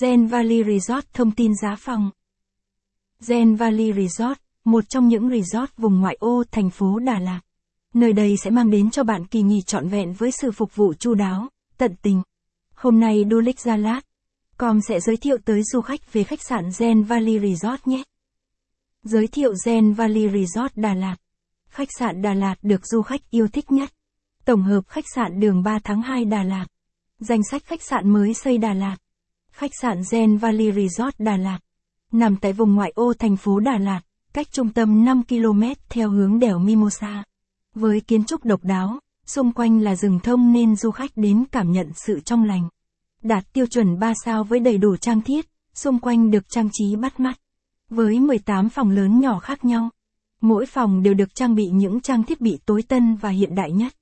Gen Valley Resort thông tin giá phòng. Gen Valley Resort, một trong những resort vùng ngoại ô thành phố Đà Lạt. Nơi đây sẽ mang đến cho bạn kỳ nghỉ trọn vẹn với sự phục vụ chu đáo, tận tình. Hôm nay Du Lịch Gia Lát, com sẽ giới thiệu tới du khách về khách sạn Gen Valley Resort nhé. Giới thiệu Gen Valley Resort Đà Lạt. Khách sạn Đà Lạt được du khách yêu thích nhất. Tổng hợp khách sạn đường 3 tháng 2 Đà Lạt. Danh sách khách sạn mới xây Đà Lạt. Khách sạn Gen Valley Resort Đà Lạt. Nằm tại vùng ngoại ô thành phố Đà Lạt, cách trung tâm 5 km theo hướng đèo Mimosa. Với kiến trúc độc đáo, xung quanh là rừng thông nên du khách đến cảm nhận sự trong lành. Đạt tiêu chuẩn 3 sao với đầy đủ trang thiết, xung quanh được trang trí bắt mắt. Với 18 phòng lớn nhỏ khác nhau, mỗi phòng đều được trang bị những trang thiết bị tối tân và hiện đại nhất.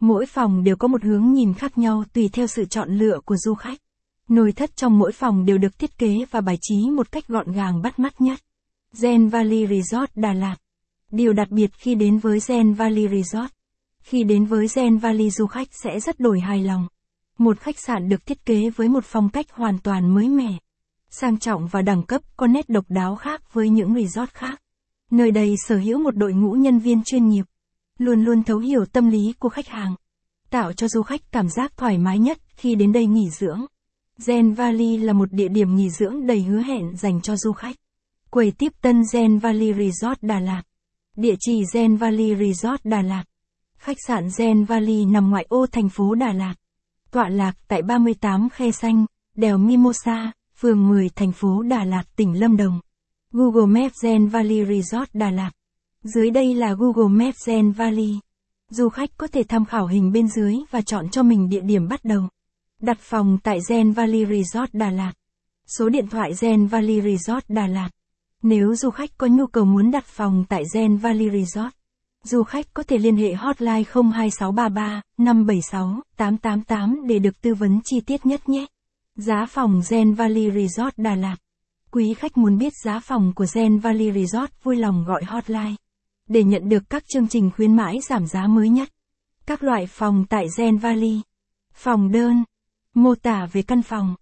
Mỗi phòng đều có một hướng nhìn khác nhau tùy theo sự chọn lựa của du khách. Nồi thất trong mỗi phòng đều được thiết kế và bài trí một cách gọn gàng bắt mắt nhất. Gen Valley Resort Đà Lạt Điều đặc biệt khi đến với Gen Valley Resort. Khi đến với Gen Valley, du khách sẽ rất đổi hài lòng. Một khách sạn được thiết kế với một phong cách hoàn toàn mới mẻ. Sang trọng và đẳng cấp, có nét độc đáo khác với những resort khác. Nơi đây sở hữu một đội ngũ nhân viên chuyên nghiệp. Luôn luôn thấu hiểu tâm lý của khách hàng. Tạo cho du khách cảm giác thoải mái nhất khi đến đây nghỉ dưỡng. Gen Valley là một địa điểm nghỉ dưỡng đầy hứa hẹn dành cho du khách. Quầy tiếp tân Gen Valley Resort Đà Lạt. Địa chỉ Gen Valley Resort Đà Lạt. Khách sạn Gen Valley nằm ngoại ô thành phố Đà Lạt. Tọa lạc tại 38 Khe Xanh, đèo Mimosa, phường 10 thành phố Đà Lạt tỉnh Lâm Đồng. Google Maps Gen Valley Resort Đà Lạt. Dưới đây là Google Maps Gen Valley. Du khách có thể tham khảo hình bên dưới và chọn cho mình địa điểm bắt đầu. Đặt phòng tại Gen Valley Resort Đà Lạt. Số điện thoại Gen Valley Resort Đà Lạt. Nếu du khách có nhu cầu muốn đặt phòng tại Gen Valley Resort, du khách có thể liên hệ hotline 02633 576 888 để được tư vấn chi tiết nhất nhé. Giá phòng Gen Valley Resort Đà Lạt. Quý khách muốn biết giá phòng của Gen Valley Resort vui lòng gọi hotline để nhận được các chương trình khuyến mãi giảm giá mới nhất. Các loại phòng tại Gen Valley. Phòng đơn. Mô tả về căn phòng.